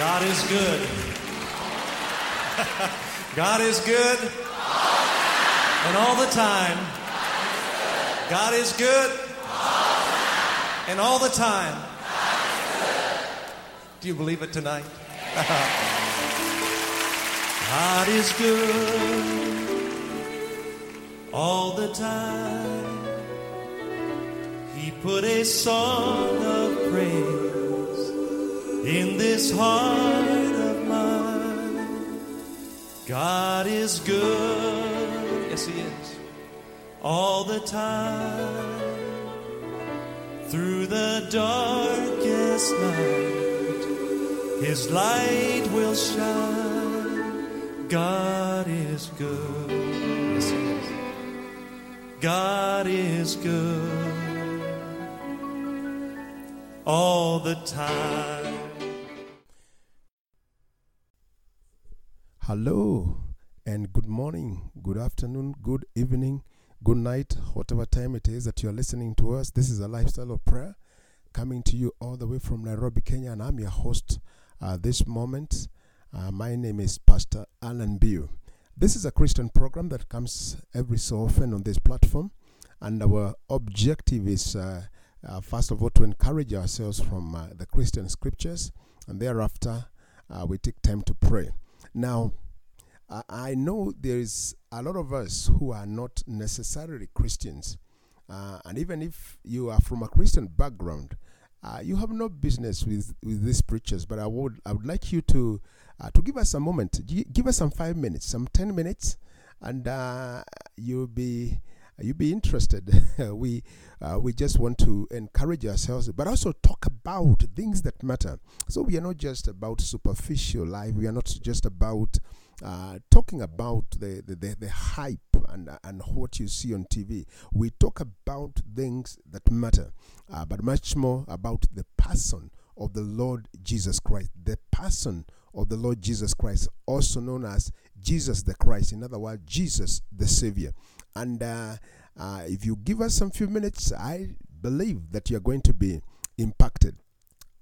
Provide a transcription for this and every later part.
God is good. God is good. And all the time. God is good. And all the time. Do you believe it tonight? God is good all the time. He put a song of praise in this heart of mine. God is good, yes, He is, all the time. Through the darkest night, His light will shine. God is good. Yes, He is. God is good all the time. Hello and good morning, good afternoon, good evening, good night, whatever time it is that you are listening to us. This is a lifestyle of prayer coming to you all the way from Nairobi, Kenya, and I'm your host uh, this moment. Uh, my name is Pastor Alan Biu. This is a Christian program that comes every so often on this platform, and our objective is uh, uh, first of all to encourage ourselves from uh, the Christian scriptures, and thereafter uh, we take time to pray. Now, I- know there is a lot of us who are not necessarily Christians, uh, and even if you are from a Christian background, uh, you have no business with, with these preachers. But I would I would like you to uh, to give us a moment, give us some five minutes, some ten minutes, and uh, you'll be you'll be interested. we uh, we just want to encourage ourselves, but also talk about things that matter. So we are not just about superficial life. We are not just about uh, talking about the, the, the, the hype and, and what you see on TV. We talk about things that matter, uh, but much more about the person of the Lord Jesus Christ. The person of the Lord Jesus Christ, also known as Jesus the Christ. In other words, Jesus the Savior. And uh, uh, if you give us some few minutes, I believe that you're going to be impacted.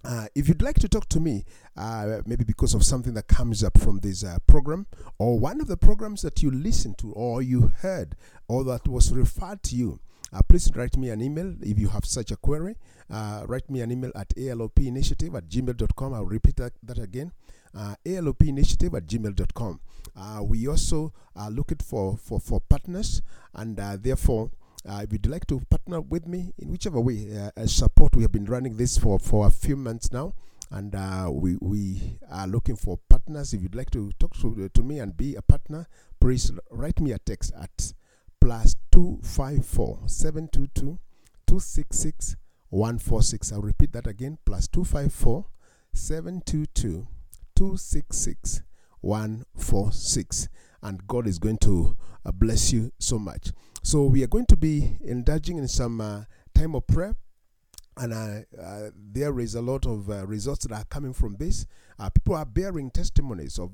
Uh, if you'd like to talk to me, uh, maybe because of something that comes up from this uh, program, or one of the programs that you listened to, or you heard, or that was referred to you, uh, please write me an email if you have such a query. Uh, write me an email at alopinitiative at gmail.com. I'll repeat that, that again. Uh, alopinitiative at gmail.com. Uh, we also are looking for, for, for partners, and uh, therefore, uh, if you'd like to partner with me in whichever way, uh, support, we have been running this for, for a few months now, and uh, we, we are looking for partners. If you'd like to talk to, to me and be a partner, please write me a text at plus 254 722 266 146. I'll repeat that again plus 254 722 266 146. And God is going to uh, bless you so much. So, we are going to be indulging in some uh, time of prayer. And uh, uh, there is a lot of uh, results that are coming from this. Uh, people are bearing testimonies of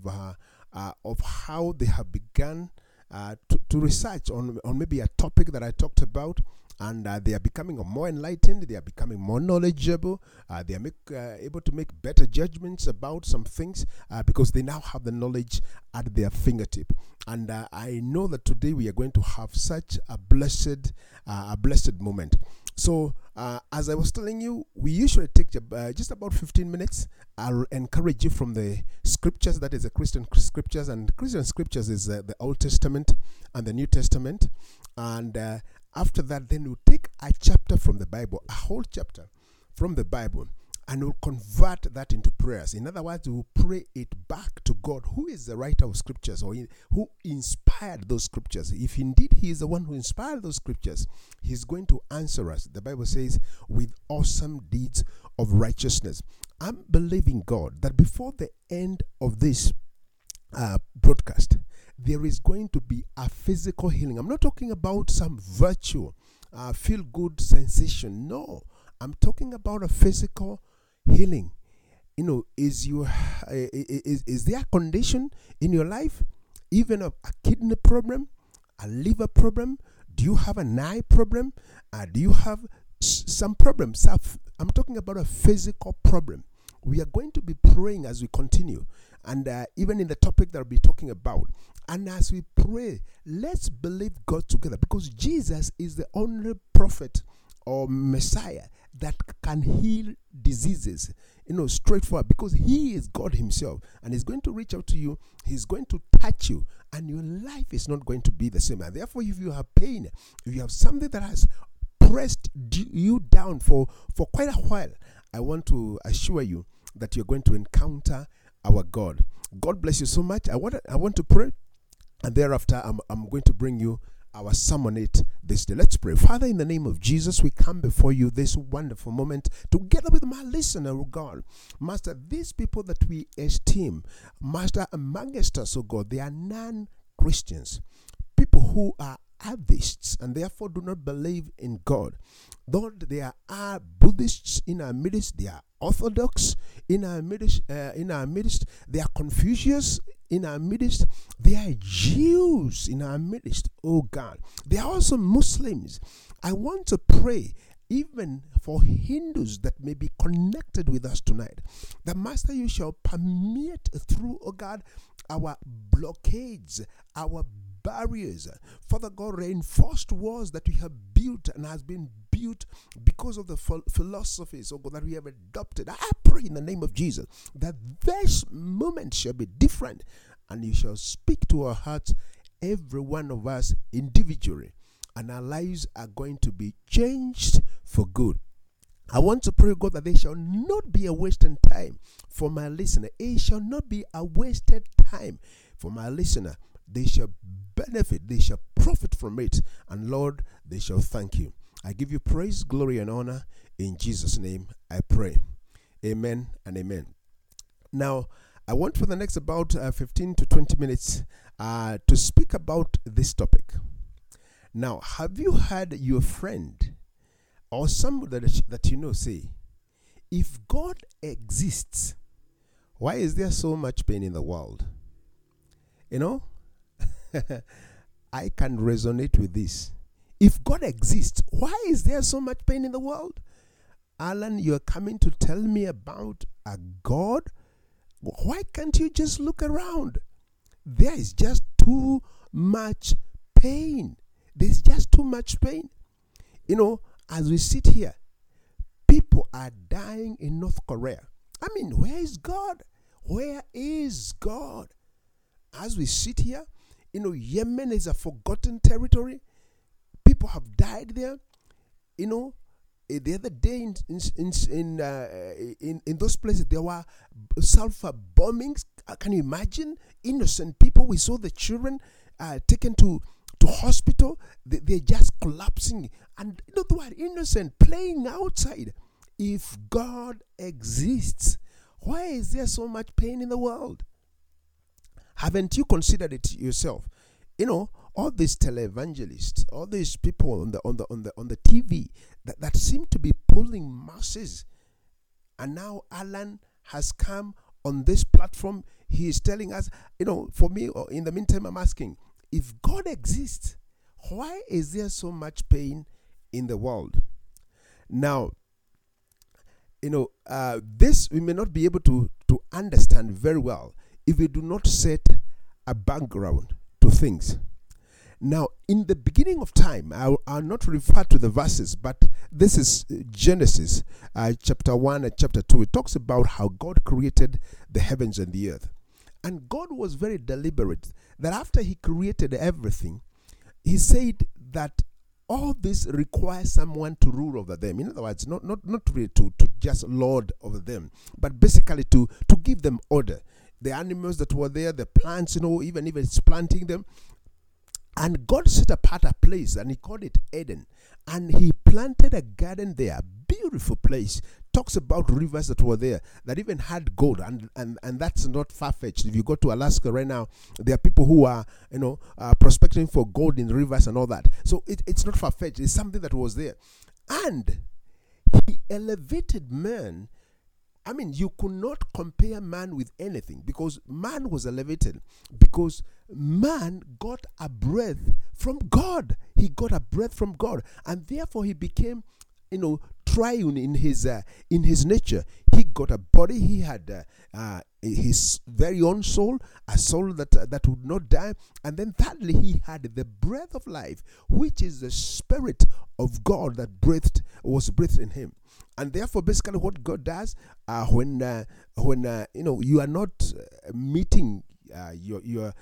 of how they have begun to, to research on, on maybe a topic that I talked about, and uh, they are becoming more enlightened, they are becoming more knowledgeable, uh, they are make, uh, able to make better judgments about some things uh, because they now have the knowledge at their fingertip. And uh, I know that today we are going to have such a blessed, uh, a blessed moment. So, as I was telling you, we usually take just about 15 minutes. I'll encourage you from the scriptures, that is the Christian scriptures, and Christian scriptures is the Old Testament and the New Testament. And after that, then we'll take a chapter from the Bible, a whole chapter from the Bible, and we'll convert that into prayers. In other words, we'll pray it back to God, who is the writer of scriptures or who inspired those scriptures. If indeed He is the one who inspired those scriptures, He's going to answer us. The Bible says, with awesome deeds of righteousness. I'm believing God that before the end of this uh, broadcast, there is going to be a physical healing. I'm not talking about some virtual, uh, feel good sensation. No, I'm talking about a physical healing. You know, is your uh, is, is there a condition in your life, even a, a kidney problem, a liver problem? Do you have an eye problem? Uh, do you have s- some problems? I'm talking about a physical problem we are going to be praying as we continue, and uh, even in the topic that I'll be talking about. And as we pray, let's believe God together because Jesus is the only prophet or Messiah that can heal diseases, you know, straightforward because He is God Himself and He's going to reach out to you, He's going to touch you, and your life is not going to be the same. And therefore, if you have pain, if you have something that has pressed you down for, for quite a while, I want to assure you that you're going to encounter our God. God bless you so much. I want, I want to pray, and thereafter, I'm, I'm going to bring you our sermonate this day. Let's pray. Father, in the name of Jesus, we come before you this wonderful moment together with my listener, oh God. Master, these people that we esteem, Master, amongst us, oh God, they are non Christians, people who are atheists and therefore do not believe in God. Lord, there are Buddhists in our midst, there are Orthodox in our midst, uh, in our midst, there are Confucius in our midst, there are Jews in our midst, oh God. There are also Muslims. I want to pray even for Hindus that may be connected with us tonight. The Master, you shall permeate through, oh God, our blockades, our barriers. Father God, reinforced walls that we have built and has been built because of the philosophies oh God, that we have adopted. I pray in the name of Jesus that this moment shall be different and you shall speak to our hearts, every one of us individually, and our lives are going to be changed for good. I want to pray, God, that there shall not be a wasted time for my listener. It shall not be a wasted time for my listener. They shall benefit, they shall profit from it. And Lord, they shall thank you. I give you praise, glory, and honor. In Jesus' name I pray. Amen and amen. Now, I want for the next about uh, 15 to 20 minutes uh, to speak about this topic. Now, have you had your friend or somebody that, that you know say, if God exists, why is there so much pain in the world? You know, I can resonate with this. If God exists, why is there so much pain in the world? Alan, you're coming to tell me about a God? Why can't you just look around? There is just too much pain. There's just too much pain. You know, as we sit here, people are dying in North Korea. I mean, where is God? Where is God? As we sit here, you know, Yemen is a forgotten territory. People have died there. You know, eh, the other day in in in in, uh, in, in those places there were sulfur bombings. Uh, can you imagine innocent people? We saw the children uh, taken to to hospital. They, they're just collapsing, and you know they were innocent playing outside. If God exists, why is there so much pain in the world? Haven't you considered it yourself? You know, all these televangelists, all these people on the on the on the on the TV that, that seem to be pulling masses. And now Alan has come on this platform. He is telling us, you know, for me, or in the meantime, I'm asking, if God exists, why is there so much pain in the world? Now, you know, uh, this we may not be able to to understand very well if we do not set a background to things. Now, in the beginning of time, I'll, I'll, not refer to the verses, but this is Genesis uh, chapter 1 and chapter 2. It talks about how God created the heavens and the earth. And God was very deliberate that after He created everything, He said that all this requires someone to rule over them. In other words, not, not, not really to, to just lord over them, but basically to, to give them order the animals that were there, the plants, you know, even if it's planting them. And God set apart a place and he called it Eden. And he planted a garden there, beautiful place. Talks about rivers that were there that even had gold, and and, and that's not far fetched. If you go to Alaska right now, there are people who are you know uh, prospecting for gold in rivers and all that. So it, it's not far fetched. It's something that was there, and he elevated man I mean, you could not compare man with anything because man was elevated because man got a breath from God. He got a breath from God, and therefore he became, you know, triune in his uh, in his nature. He got a body. He had uh, uh, his very own soul, a soul that uh, that would not die, and then thirdly, he had the breath of life, which is the spirit of God that breathed was breathed in him. And therefore, basically, what God does uh, when uh, when you know you are not meeting your your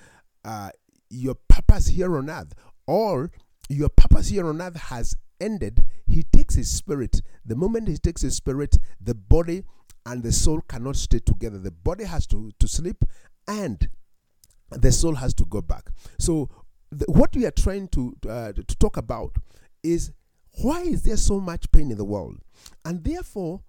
your purpose here on earth, or your purpose here on earth has ended, he takes his spirit. The moment he takes his spirit, the body and the soul cannot stay together. The body has to, to sleep and the soul has to go back. So, what we are trying to, uh, to talk about is why is there so much pain in the world? And therefore,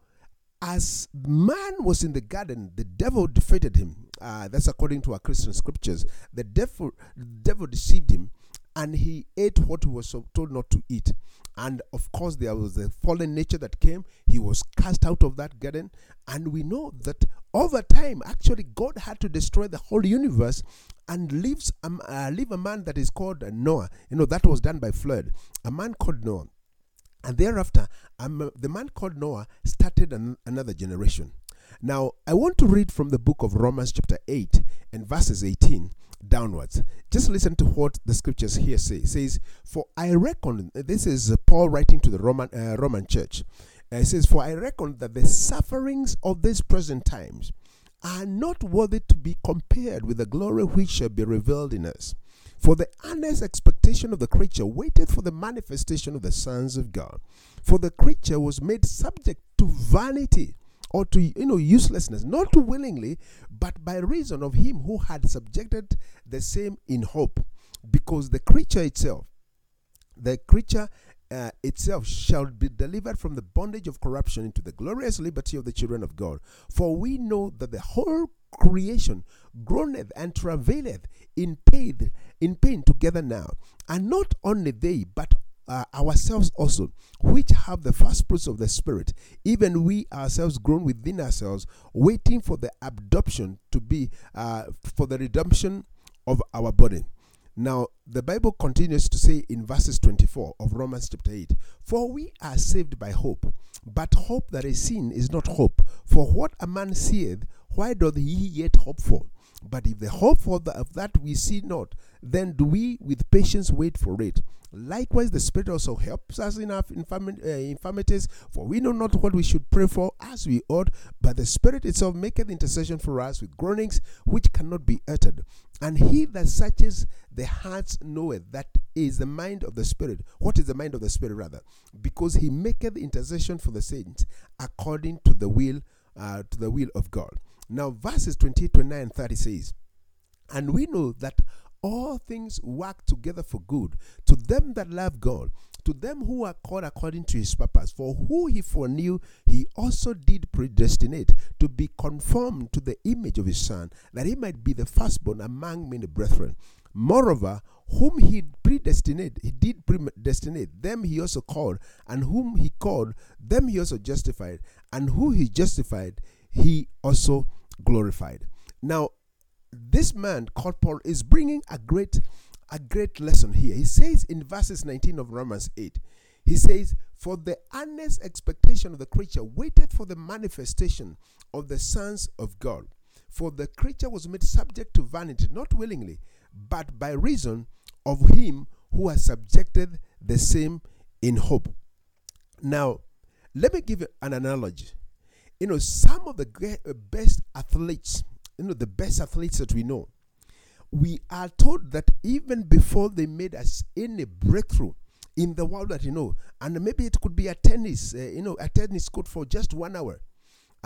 as man was in the garden, the devil defeated him. Uh, that's according to our Christian scriptures. The devil, the devil deceived him and he ate what he was told not to eat. And of course, there was a fallen nature that came. He was cast out of that garden. And we know that over time, actually, God had to destroy the whole universe and leaves um, uh, leave a man that is called Noah. You know, that was done by flood. A man called Noah. And thereafter, um, the man called Noah started an, another generation. Now, I want to read from the book of Romans, chapter 8, and verses 18 downwards. Just listen to what the scriptures here say. It says, For I reckon, this is Paul writing to the Roman, uh, Roman church. Uh, it says, For I reckon that the sufferings of these present times are not worthy to be compared with the glory which shall be revealed in us. For the earnest expectation of the creature waited for the manifestation of the sons of God. For the creature was made subject to vanity or to you know uselessness not willingly but by reason of him who had subjected the same in hope because the creature itself the creature uh, itself shall be delivered from the bondage of corruption into the glorious liberty of the children of God. For we know that the whole creation groaneth and travaileth in pain, in pain together now. And not only they, but uh, ourselves also, which have the first fruits of the Spirit, even we ourselves grown within ourselves, waiting for the adoption to be, uh, for the redemption of our body. Now, the Bible continues to say in verses 24 of Romans chapter 8 For we are saved by hope, but hope that is seen is not hope. For what a man seeth, why doth he yet hope for? But if the hope for the, of that we see not, then do we with patience wait for it. Likewise, the Spirit also helps us in our infirm- uh, infirmities, for we know not what we should pray for as we ought, but the Spirit itself maketh intercession for us with groanings which cannot be uttered. And he that searches the hearts knoweth that is the mind of the Spirit. What is the mind of the Spirit, rather? Because he maketh intercession for the saints according to the will, uh, to the will of God. Now, verses 28, 29, and 30 says, And we know that all things work together for good to them that love God, to them who are called according to his purpose. For who he foreknew, he also did predestinate to be conformed to the image of his Son, that he might be the firstborn among many brethren. Moreover, whom he predestinated, he did predestinate, them he also called, and whom he called, them he also justified, and who he justified, he also glorified. Now, this man called Paul is bringing a great a great lesson here. He says in verses 19 of Romans 8, he says, For the earnest expectation of the creature waited for the manifestation of the sons of God. For the creature was made subject to vanity, not willingly, but by reason of him who has subjected the same in hope. Now, let me give an analogy. You know, some of the great, best athletes you know, the best athletes that we know, we are told that even before they made us any breakthrough in the world that you know, and maybe it could be a tennis, uh, you know, a tennis court for just one hour.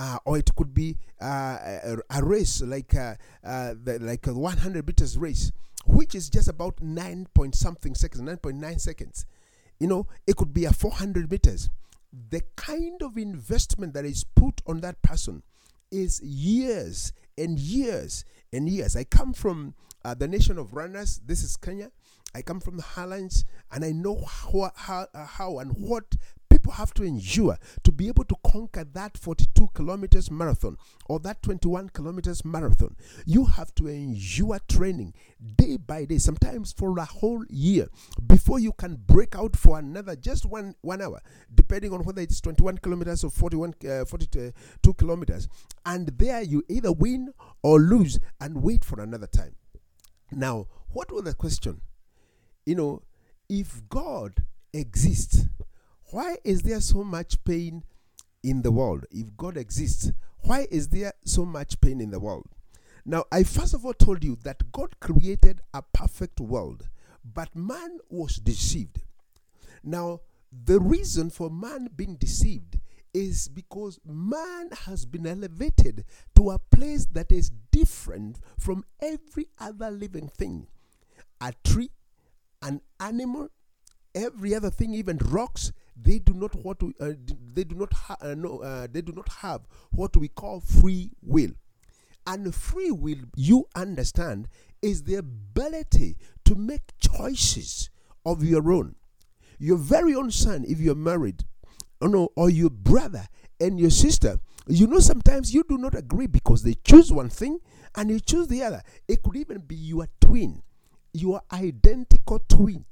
Uh, or it could be uh, a, a, race like uh, uh, the, like a 100 meters race, which is just about nine point something seconds, 9.9 seconds. You know, it could be a 400 meters. The kind of investment that is put on that person is years and years and years. I come from uh, the nation of runners. This is Kenya. I come from the highlands, and I know how, how, uh, how and what people have to endure to be able to conquer that 42 kilometers marathon or that 21 kilometers marathon. You have to endure training day by day, sometimes for a whole year, before you can break out for another just one one hour, depending on whether it's 21 kilometers or 41, uh, 42 kilometers. And there you either win or lose and wait for another time. Now, what was the question? You know, if God exists, why is there so much pain in the world? If God exists, why is there so much pain in the world? Now, I first of all told you that God created a perfect world, but man was deceived. Now, the reason for man being deceived is because man has been elevated to a place that is different from every other living thing. A tree, an animal, every other thing, even rocks, they do not what we, uh, they do not ha- uh, no, uh, they do not have what we call free will. And free will, you understand, is the ability to make choices of your own. Your very own son, if you're married, or, no, or your brother and your sister, you know, sometimes you do not agree because they choose one thing and you choose the other. It could even be your twin, your identical twin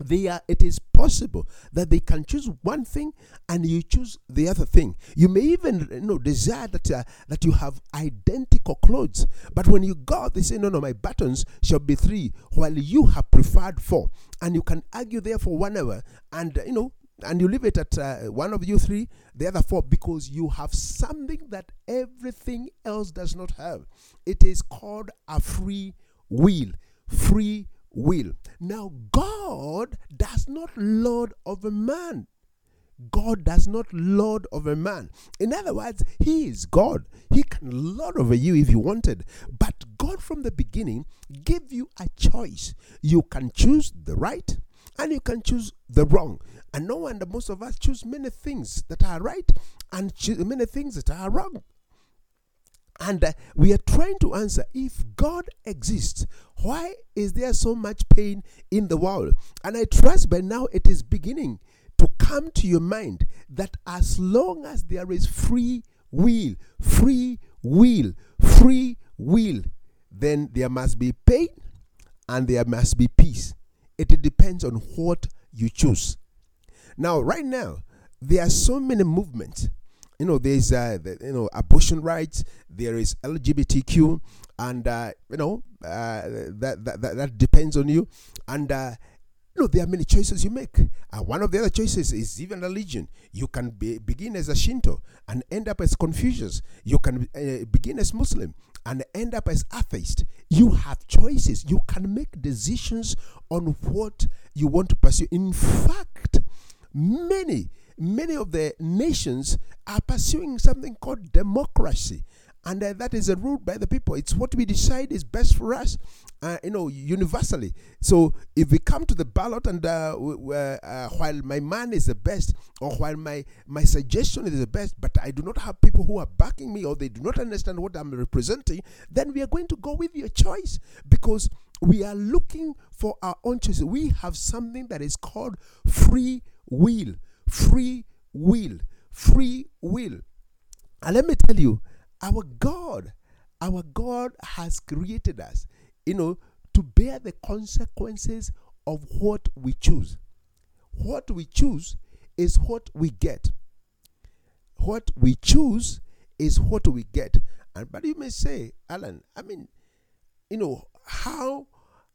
they are it is possible that they can choose one thing and you choose the other thing. You may even you know desire that uh, that you have identical clothes but when you go they say no no my buttons shall be three while you have preferred four. And you can argue there for one hour and you know and you leave it at uh, one of you three the other four because you have something that everything else does not have. It is called a free will free will. Now, God does not lord over man. God does not lord over man. In other words, He is God. He can lord over you if He wanted. But God, from the beginning, gave you a choice. You can choose the right and you can choose the wrong. And no wonder most of us choose many things that are right and many things that are wrong. And uh, we are trying to answer if God exists, why is there so much pain in the world? And I trust by now it is beginning to come to your mind that as long as there is free will, free will, free will, then there must be pain and there must be peace. It depends on what you choose. Now, right now, there are so many movements you know there's uh, the, you know abortion rights there is lgbtq and uh, you know uh, that, that, that depends on you. And uh, you know there are many choices you make. Uh, one of the other choices is even religion. You can be, begin as a shinto and end up as confucius. You can uh, begin as muslim and end up as atheist. You have choices. You can make decisions on what you want to pursue. In fact many many of the nations are pursuing something called democracy. And uh, that is a rule by the people. It's what we decide is best for us, uh, you know, universally. So if we come to the ballot and uh, uh, while my man is the best, or while my, my suggestion is the best, but I do not have people who are backing me or they do not understand what I'm representing, then we are going to go with your choice because we are looking for our own choice. We have something that is called free will free will. Free will. And let me tell you, our God, our God has created us, you know, to bear the consequences of what we choose. What we choose is what we get. What we choose is what we get. And but you may say, Alan, I mean, you know, how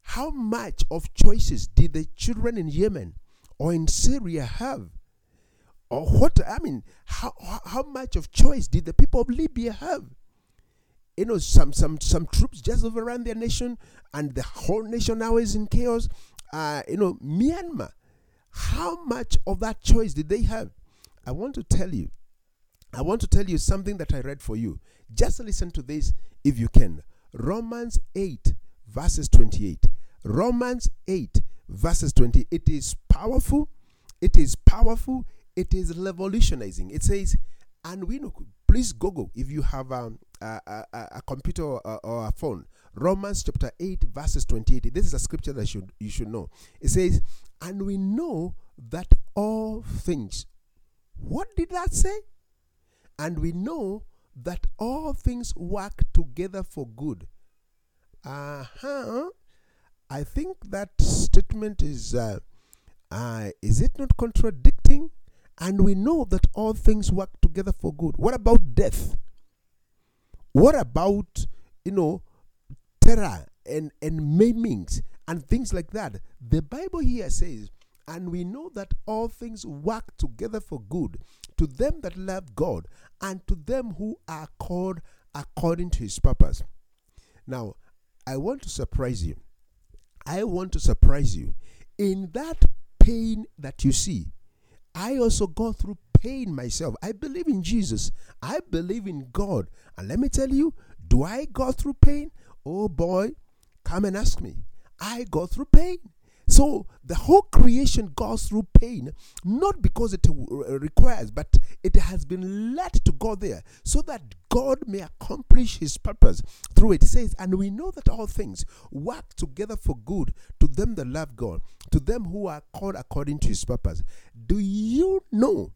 how much of choices did the children in Yemen or in Syria have? Or what, I mean, how, how much of choice did the people of Libya have? You know, some, some, some troops just overran their nation and the whole nation now is in chaos. Uh, you know, Myanmar, how much of that choice did they have? I want to tell you, I want to tell you something that I read for you. Just listen to this if you can. Romans 8, verses 28. Romans 8, verses 20. It is powerful. It is powerful it is revolutionizing. It says, and we know, please Google if you have um, a, a, a, computer or, or, a phone. Romans chapter 8, verses 28. This is a scripture that should, you should know. It says, and we know that all things What did that say? And we know that all things work together for good. Uh huh. I think that statement is uh, uh, is it not contradicting? And we know that all things work together for good. What about death? What about you know terror and and maimings and things like that? The Bible here says, and we know that all things work together for good to them that love God and to them who are called according to His purpose. Now, I want to surprise you. I want to surprise you. In that pain that you see, I also go through pain myself. I believe in Jesus. I believe in God. And let me tell you, do I go through pain? Oh boy, come and ask me. I go through pain. So the whole creation goes through pain, not because it uh, requires, but it has been led to go there so that God may accomplish his purpose through it. It says, And we know that all things work together for good to them that love God, to them who are called according to his purpose. Do you know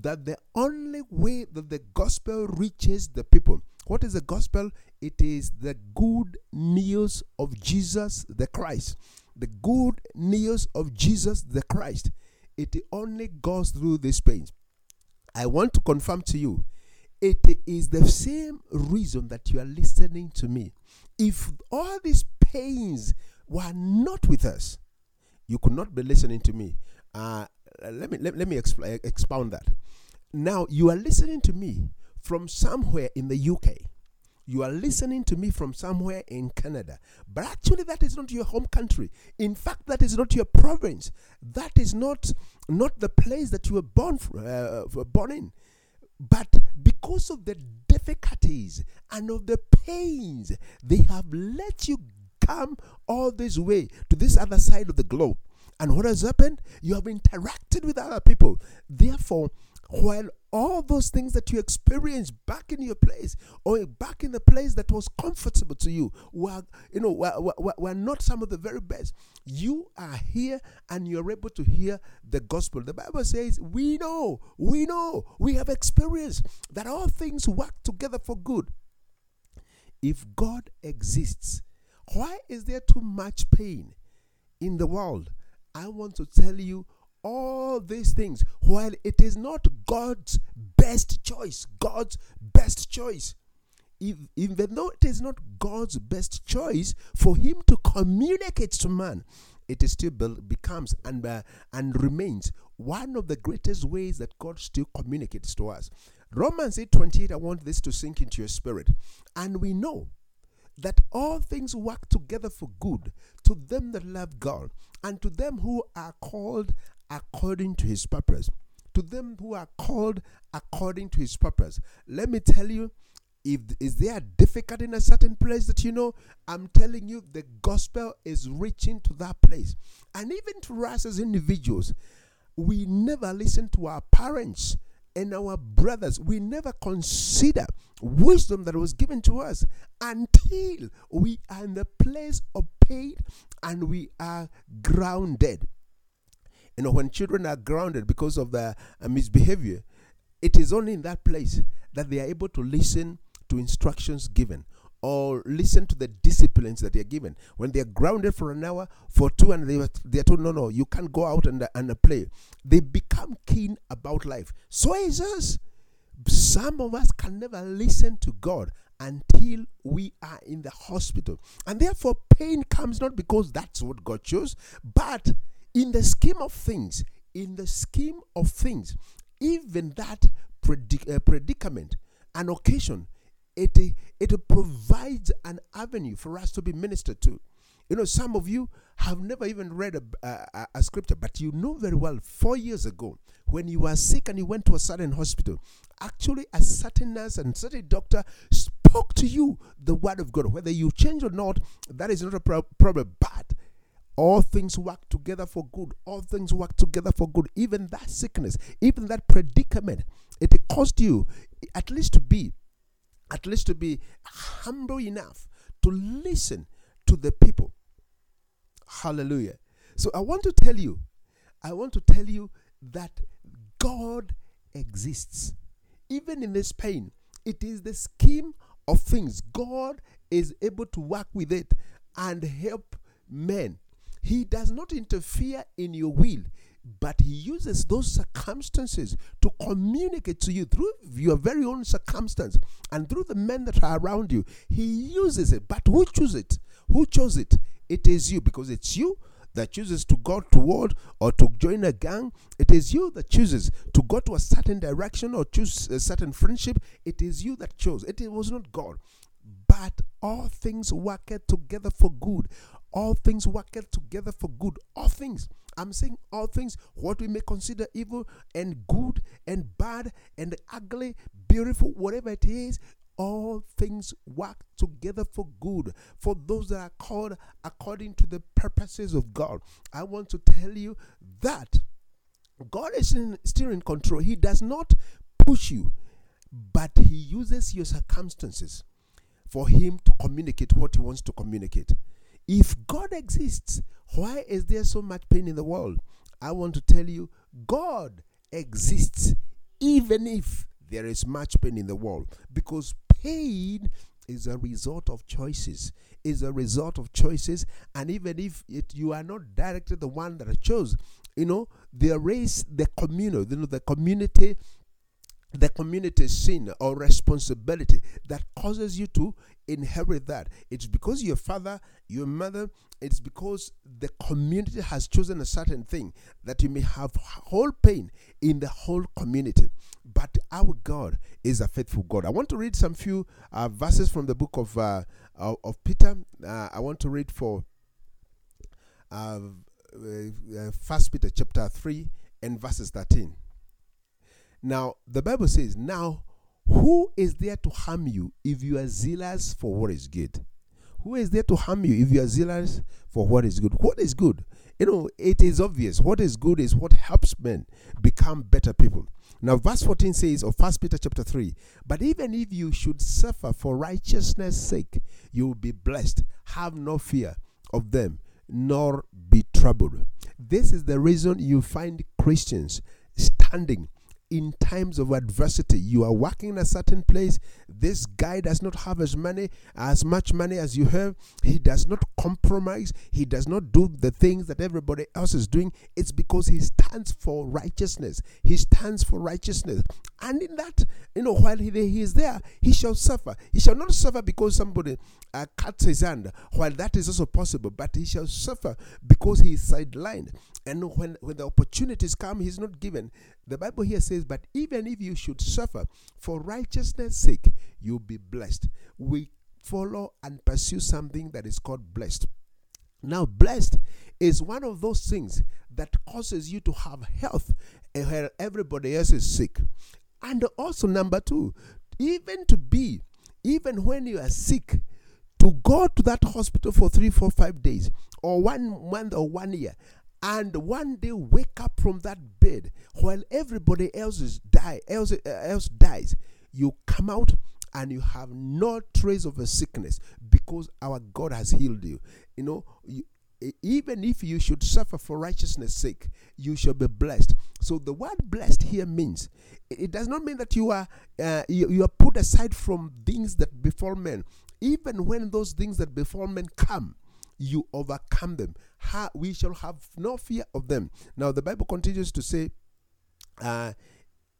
that the only way that the gospel reaches the people, what is the gospel? It is the good news of Jesus the Christ the good news of Jesus the Christ, it only goes through these pains. I want to confirm to you, it is the same reason that you are listening to me. If all these pains were not with us, you could not be listening to me. Uh, let me let, let me exp- expound that. Now you are listening to me from somewhere in the UK you are listening to me from somewhere in Canada. But actually, that is not your home country. In fact, that is not your province. That is not, not the place that you were born, uh, born in. But because of the difficulties and of the pains, they have let you come all this way to this other side of the globe. And what has happened? You have interacted with other people. Therefore, while all those things that you experienced back in your place or back in the place that was comfortable to you were you know were, were, were not some of the very best. You are here and you're able to hear the gospel. The bible says we know we know we have experienced that all things work together for good. If god exists why is there too much pain in the world? I want to tell you all these things while it is not God's best choice. God's best choice. Even though it is not God's best choice for Him to communicate to man, it still becomes and, uh, and remains one of the greatest ways that God still communicates to us. Romans 8 28, I want this to sink into your spirit. And we know that all things work together for good to them that love God and to them who are called according to his purpose. To them who are called according to his purpose. Let me tell you, if is there difficult in a certain place that you know, I'm telling you, the gospel is reaching to that place. And even to us as individuals, we never listen to our parents and our brothers. We never consider wisdom that was given to us until we are in the place of pain and we are grounded. You know, when children are grounded because of their uh, misbehavior, it is only in that place that they are able to listen to instructions given or listen to the disciplines that they are given. When they are grounded for an hour, for two, and they, they are told, no, no, you can't go out and, and play, they become keen about life. So is us. Some of us can never listen to God until we are in the hospital. And therefore, pain comes not because that's what God chose, but in the scheme of things, in the scheme of things, even that predic- uh, predicament, an occasion, it, it provides an avenue for us to be ministered to. You know, some of you have never even read a, a, a, scripture, but you know very well four years ago when you were sick and you went to a certain hospital, actually a certain nurse and certain doctor spoke to you the word of God. Whether you change or not, that is not a pro- problem. But all things work together for good. All things work together for good. Even that sickness, even that predicament, it cost you at least to be, at least to be humble enough to listen to the people. Hallelujah. So I want to tell you, I want to tell you that God exists. Even in this pain, it is the scheme of things. God is able to work with it and help men. He does not interfere in your will, but He uses those circumstances to communicate to you through your very own circumstance and through the men that are around you. He uses it, but who chose it? Who chose it? It is you because it's you that chooses to go toward or to join a gang. It is you that chooses to go to a certain direction or choose a certain friendship. It is you that chose. It was not God. But all things work together for good. All things work together for good. All things. I'm saying all things, what we may consider evil and good and bad and ugly, beautiful, whatever it is, all things work together for good for those that are called according to the purposes of God. I want to tell you that God is in, still in control. He does not push you, but He uses your circumstances for Him to communicate what He wants to communicate. If God exists, why is there so much pain in the world? I want to tell you, God exists even if there is much pain in the world because pain is a result of choices is a result of choices and even if it, you are not directly the one that chose you know the race the communal you know the community the community sin or responsibility that causes you to inherit that. It's because your father, your mother, it's because the community has chosen a certain thing that you may have whole pain in the whole community. But our God is a faithful God. I want to read some few uh, verses from the book of uh, of Peter. Uh, I want to read for uh, uh, First Peter chapter three and verses thirteen. Now the Bible says, "Now who is there to harm you if you are zealous for what is good? Who is there to harm you if you are zealous for what is good? What is good? You know, it is obvious. What is good is what helps men become better people. Now, verse 14 says of First Peter chapter 3, but even if you should suffer for righteousness' sake, you will be blessed. Have no fear of them, nor be troubled. This is the reason you find Christians standing in times of adversity. You are working in a certain place. This guy does not have as money, as much money as you have. He does not compromise. He does not do the things that everybody else is doing. It's because he stands for righteousness. He stands for righteousness. And in that, you know, while he, he is there, he shall suffer. He shall not suffer because somebody uh, cuts his hand, while that is also possible, but he shall suffer because he is sidelined. And when, when the opportunities come, he's not given. The Bible here says, But even if you should suffer for righteousness' sake, you'll be blessed. We follow and pursue something that is called blessed. Now, blessed is one of those things that causes you to have health where everybody else is sick. And also, number two, even to be, even when you are sick, to go to that hospital for three, four, five days, or one month or one year, and one day wake up from that bed while everybody else is die else, uh, else dies you come out and you have no trace of a sickness because our god has healed you. You know you, even if you should suffer for righteousness sake you shall be blessed. So the word blessed here means it does not mean that you are uh, you, you are put aside from things that befall men. Even when those things that befall men come you overcome them. Ha, we shall have no fear of them. Now, the Bible continues to say uh,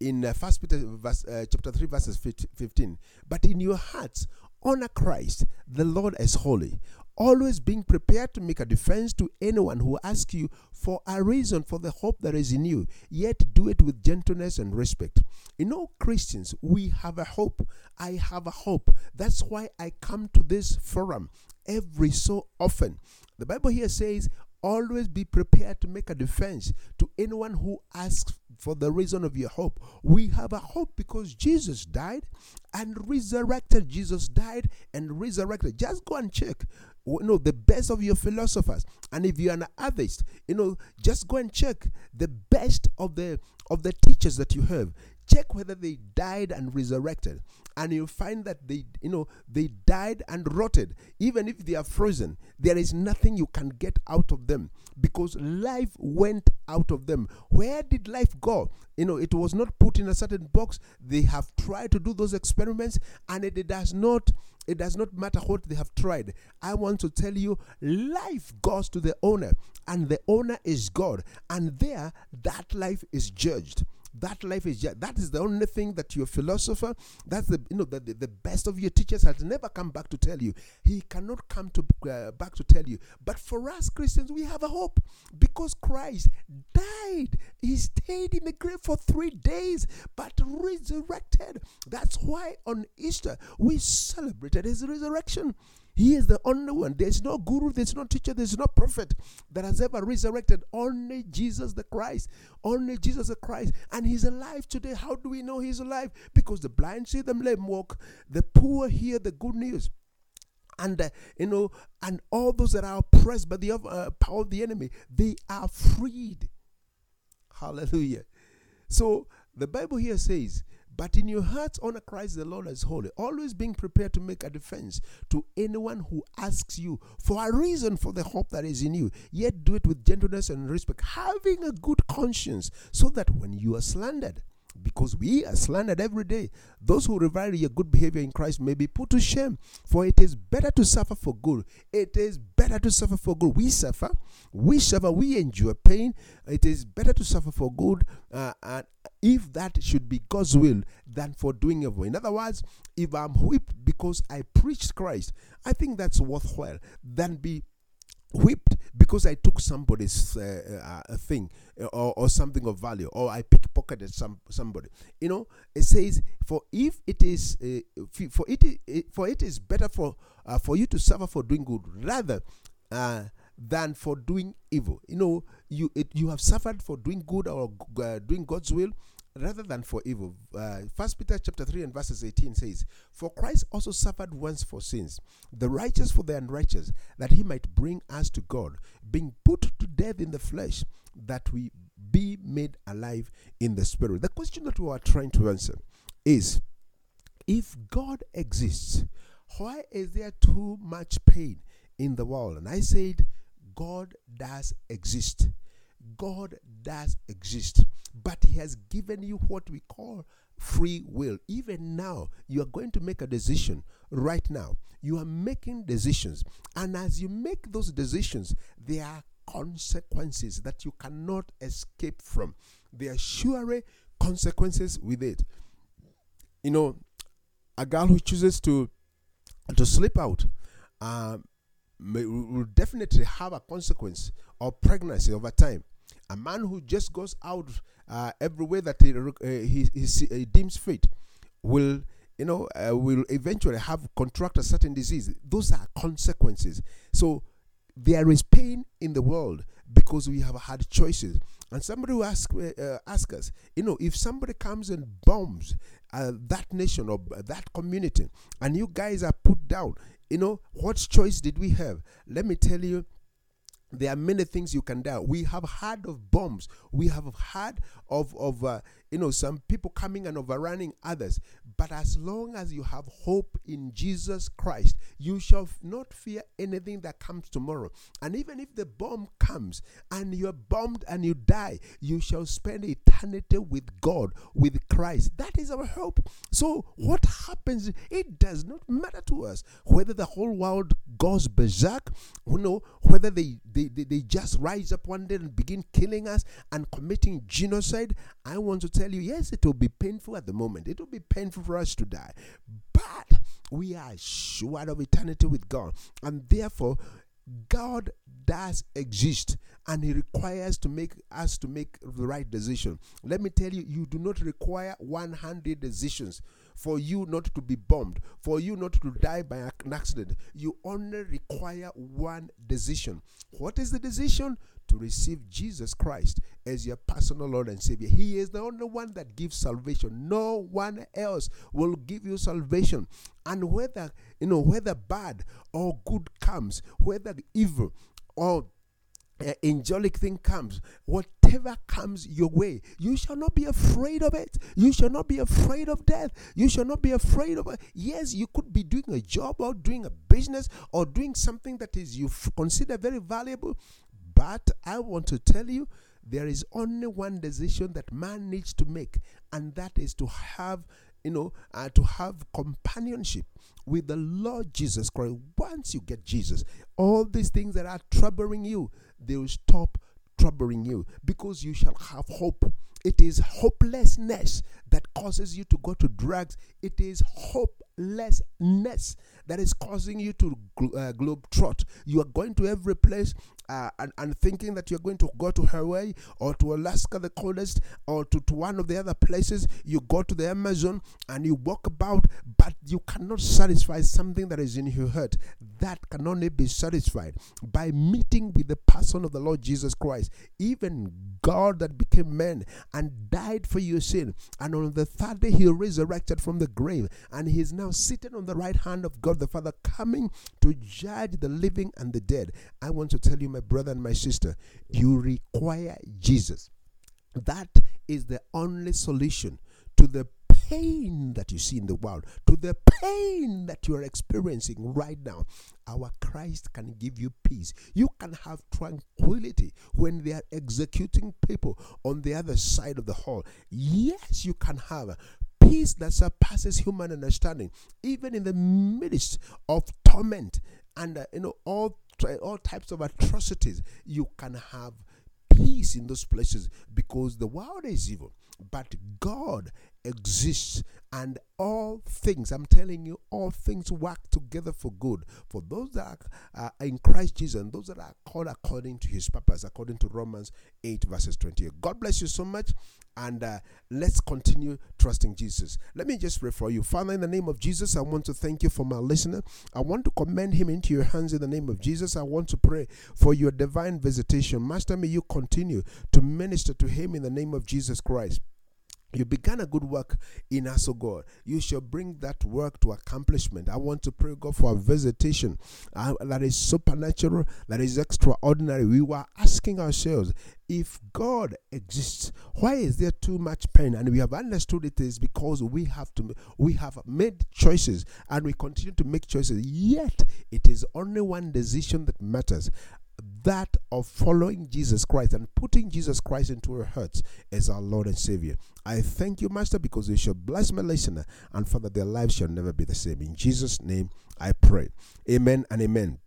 in uh, First Peter verse, uh, chapter 3, verses 15, but in your hearts, honor Christ, the Lord as holy, always being prepared to make a defense to anyone who asks you for a reason for the hope that is in you, yet do it with gentleness and respect. In all Christians, we have a hope. I have a hope. That's why I come to this forum every so often. The Bible here says, always be prepared to make a defense to anyone who asks for the reason of your hope. We have a hope because Jesus died and resurrected. Jesus died and resurrected. Just go and check. You know the best of your philosophers, and if you're an atheist, you know just go and check the best of the of the teachers that you have. Check whether they died and resurrected. And you'll find that they you know they died and rotted. Even if they are frozen there is nothing you can get out of them because life went out of them. Where did life go? You know it was not put in a certain box. They have tried to do those experiments and it, it does not it does not matter what they have tried. I want to tell you life goes to the owner and the owner is god. And there that life is judged that life is just, that is the only thing that your philosopher that's the you know the, the, best of your teachers has never come back to tell you. He cannot come to uh, back to tell you. But for us christians we have a hope because christ died. He stayed in the grave for three days but resurrected. That's why on easter we celebrated his resurrection he is the only one. There's no guru, there's no teacher, there's no prophet that has ever resurrected. Only Jesus the Christ. Only Jesus the Christ. And he's alive today. How do we know he's alive? Because the blind see, the lame walk, the poor hear the good news and uh, you know and all those that are oppressed by the uh, power of the enemy they are freed hallelujah so the bible here says but in your hearts, honor Christ the Lord as holy, always being prepared to make a defense to anyone who asks you for a reason for the hope that is in you. Yet do it with gentleness and respect, having a good conscience, so that when you are slandered, because we are slandered every day. Those who revile your good behavior in Christ may be put to shame, for it is better to suffer for good. It is better to suffer for good. We suffer, we suffer, we endure pain. It is better to suffer for good, uh, and if that should be God's will, than for doing evil. In other words, if I'm whipped because I preached Christ, I think that's worthwhile than be whipped because I took somebody's uh, uh, thing uh, or, or something of value or I pickpocketed some somebody. You know, it says, "For if it is uh, for it, for it is better for uh, for you to suffer for doing good rather." Uh, than for doing evil. You know, you it, you have suffered for doing good or doing God's will rather than for evil. Uh, First Peter chapter 3 and verses 18 says, For Christ also suffered once for sins, the righteous for the unrighteous, that he might bring us to God, being put to death in the flesh, that we be made alive in the spirit. The question that we are trying to answer is if God exists, why is there too much pain in the world? And I said, God does exist. God does exist, but He has given you what we call free will. Even now, you are going to make a decision right now. You are making decisions, and as you make those decisions, there are consequences that you cannot escape from. There are surely consequences with it. You know, a girl who chooses to to sleep out uh, may, will definitely have a consequence of pregnancy over time. A man who just goes out uh, everywhere that he, uh, he, he, he, deems fit will you know uh, will eventually have contract a certain disease. Those are consequences. So there is pain in the world because we have had choices. And somebody will ask uh, uh ask us you know if somebody comes and bombs uh, that nation or that community and you guys are put down you know what choice did we have let me tell you there are many things you can do. We have heard of bombs. We have heard of of uh, you know some people coming and overrunning others. But as long as you have hope in Jesus Christ, you shall not fear anything that comes tomorrow. And even if the bomb comes and you're bombed and you die, you shall spend eternity with God, with Christ. That is our hope. So what happens? It does not matter to us whether the whole world goes berserk, you know, whether they they, they, they just rise up one day and begin killing us and committing genocide. I want to tell you, yes, it will be painful at the moment. It will be painful for us to die. But we are sure of eternity with God. And therefore, God does exist and he requires to make us to make the right decision. Let me tell you, you do not require 100 decisions for you not to be bombed, for you not to die by an accident. You only require one decision. What is the decision? To receive Jesus Christ as your personal Lord and Savior. He is the only one that gives salvation. No one else will give you salvation. And whether, you know, whether bad or good comes, whether evil or uh, angelic thing comes, whatever comes your way, you shall not be afraid of it. You shall not be afraid of death. You shall not be afraid of it. Yes, you could be doing a job or doing a business or doing something that is you f- consider very valuable, but I want to tell you there is only one decision that man needs to make, and that is to have you know, uh, to have companionship with the Lord Jesus Christ. Once you get Jesus, all these things that are troubling you, they will stop troubling you because you shall have hope. It is hopelessness that causes you to go to drugs. It is hopelessness that is causing you to uh, globe trot. You are going to every place uh, and, and thinking that you're going to go to Hawaii or to Alaska, the coldest, or to, to one of the other places. You go to the Amazon and you walk about, but you cannot satisfy something that is in your heart. That can only be satisfied by meeting with the person of the Lord Jesus Christ. Even God that became man and died for your sin. And on the third day, he resurrected from the grave. And he is now sitting on the right hand of God the Father, coming to judge the living and the dead. I want to tell you, my brother and my sister, you require Jesus. That is the only solution to the pain that you see in the world, to the pain that you are experiencing right now. Our Christ can give you peace. You can have tranquility when they are executing people on the other side of the hall. Yes, you can have peace that surpasses human understanding, even in the midst of torment and uh, you know all all types of atrocities. You can have peace in those places because the world is evil, but God exists and all things i'm telling you all things work together for good for those that are in christ jesus and those that are called according to his purpose according to romans 8 verses 28 god bless you so much and uh, let's continue trusting jesus. Let me just pray for you. Father in the name of jesus i want to thank you for my listener. I want to commend him into your hands in the name of jesus. I want to pray for your divine visitation. Master may you continue to minister to him in the name of jesus christ you began a good work in us, O God. You shall bring that work to accomplishment. I want to pray, God, for a visitation uh, that is supernatural, that is extraordinary. We were asking ourselves, if God exists, why is there too much pain? And we have understood it is because we have to we have made choices and we continue to make choices. Yet it is only one decision that matters that of following Jesus Christ and putting Jesus Christ into our hearts as our Lord and Savior. I thank you, Master, because you shall bless my listener, and Father, their lives shall never be the same. In Jesus' name I pray. Amen and amen.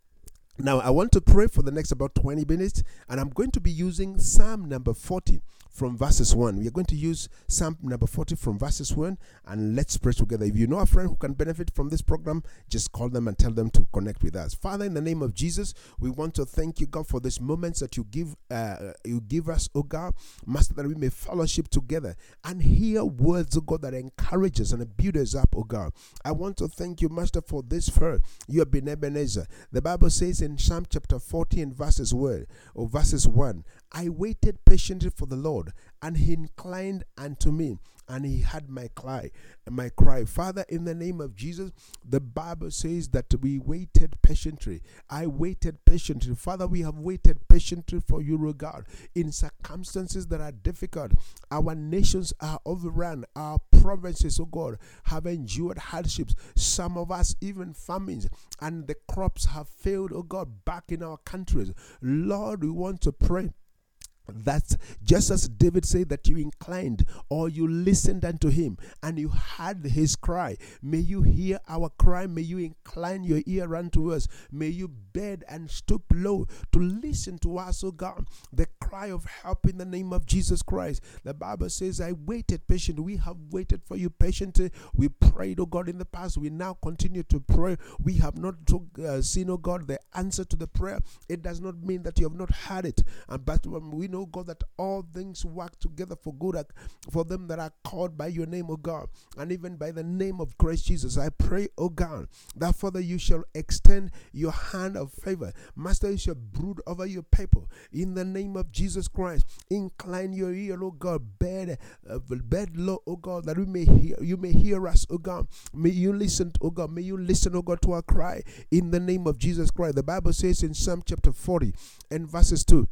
Now, I want to pray for the next about 20 minutes, and I'm going to be using Psalm number 40 from verses 1. We are going to use Psalm number 40 from verses 1 and let's pray together. If you know a friend who can benefit from this program, just call them and tell them to connect with us. Father, in the name of Jesus, we want to thank you, God, for these moments that you give uh, you give us, oh God, Master, that we may fellowship together and hear words, oh God, that encourage us and build us up, oh God. I want to thank you, Master, for this fur. You have been Ebenezer. The Bible says in Psalm chapter 40 and verses word or verses 1, I waited patiently for the Lord, and he inclined unto me and he had my cry my cry. Father in the name of jesus the bible says that we waited patiently. I waited patiently. Father we have waited patiently for you O god. In circumstances that are difficult our nations are overrun. Our provinces oh god have endured hardships. Some of us even famines and the crops have failed oh god back in our countries. Lord we want to pray that just as David said that you inclined or you listened unto him and you heard his cry, may you hear our cry, may you incline your ear unto us, may you bend and stoop low to listen to us, O God, the cry of help in the name of Jesus Christ. The Bible says, I waited patiently. We have waited for you patiently. We prayed, O God, in the past. We now continue to pray. We have not uh, seen, O God, the answer to the prayer. It does not mean that you have not heard it, and but we know know, God, that all things work together for good for them that are called by your name, O God, and even by the name of Christ Jesus. I pray, O God, that Father, you shall extend your hand of favor. Master, you shall brood over your people in the name of Jesus Christ. Incline your ear, O God, bed, uh, bed low, O God, that we may hear, you may hear us, O God. May you listen, O God, may you listen, O God, to our cry in the name of Jesus Christ. The Bible says in Psalm chapter 40 and verses 2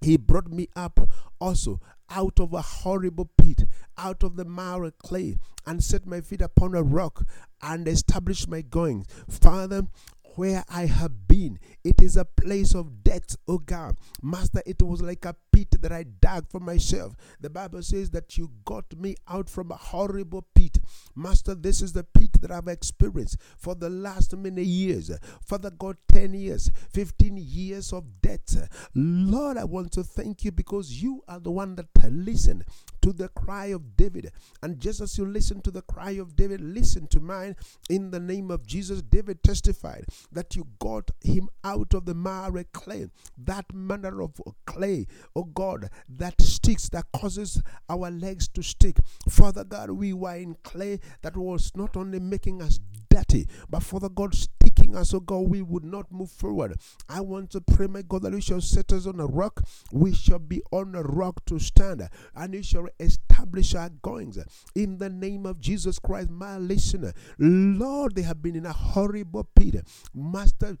He brought me up also out of a horrible pit, out of the miry clay, and set my feet upon a rock and established my goings. Father, where I have been. It is a place of death, oh God. Master, it was like a pit that I dug for myself. The Bible says that you got me out from a horrible pit. Master, this is the pit that I've experienced for the last many years. Father God, 10 years, 15 years of debt. Lord, I want to thank you because you are the one that listened to the cry of David. And just as you listen to the cry of David, listen to mine in the name of Jesus. David testified that you got him out of the miry clay, that manner of clay, oh God, that sticks, that causes our legs to stick. Father God, we were in clay that was not only making us dirty, but Father God, sticking us, oh God, we would not move forward. I want to pray, my God, that you shall set us on a rock. We shall be on a rock to stand, and you shall establish our goings in the name of Jesus Christ, my listener. Lord, they have been in a horrible pit. Master,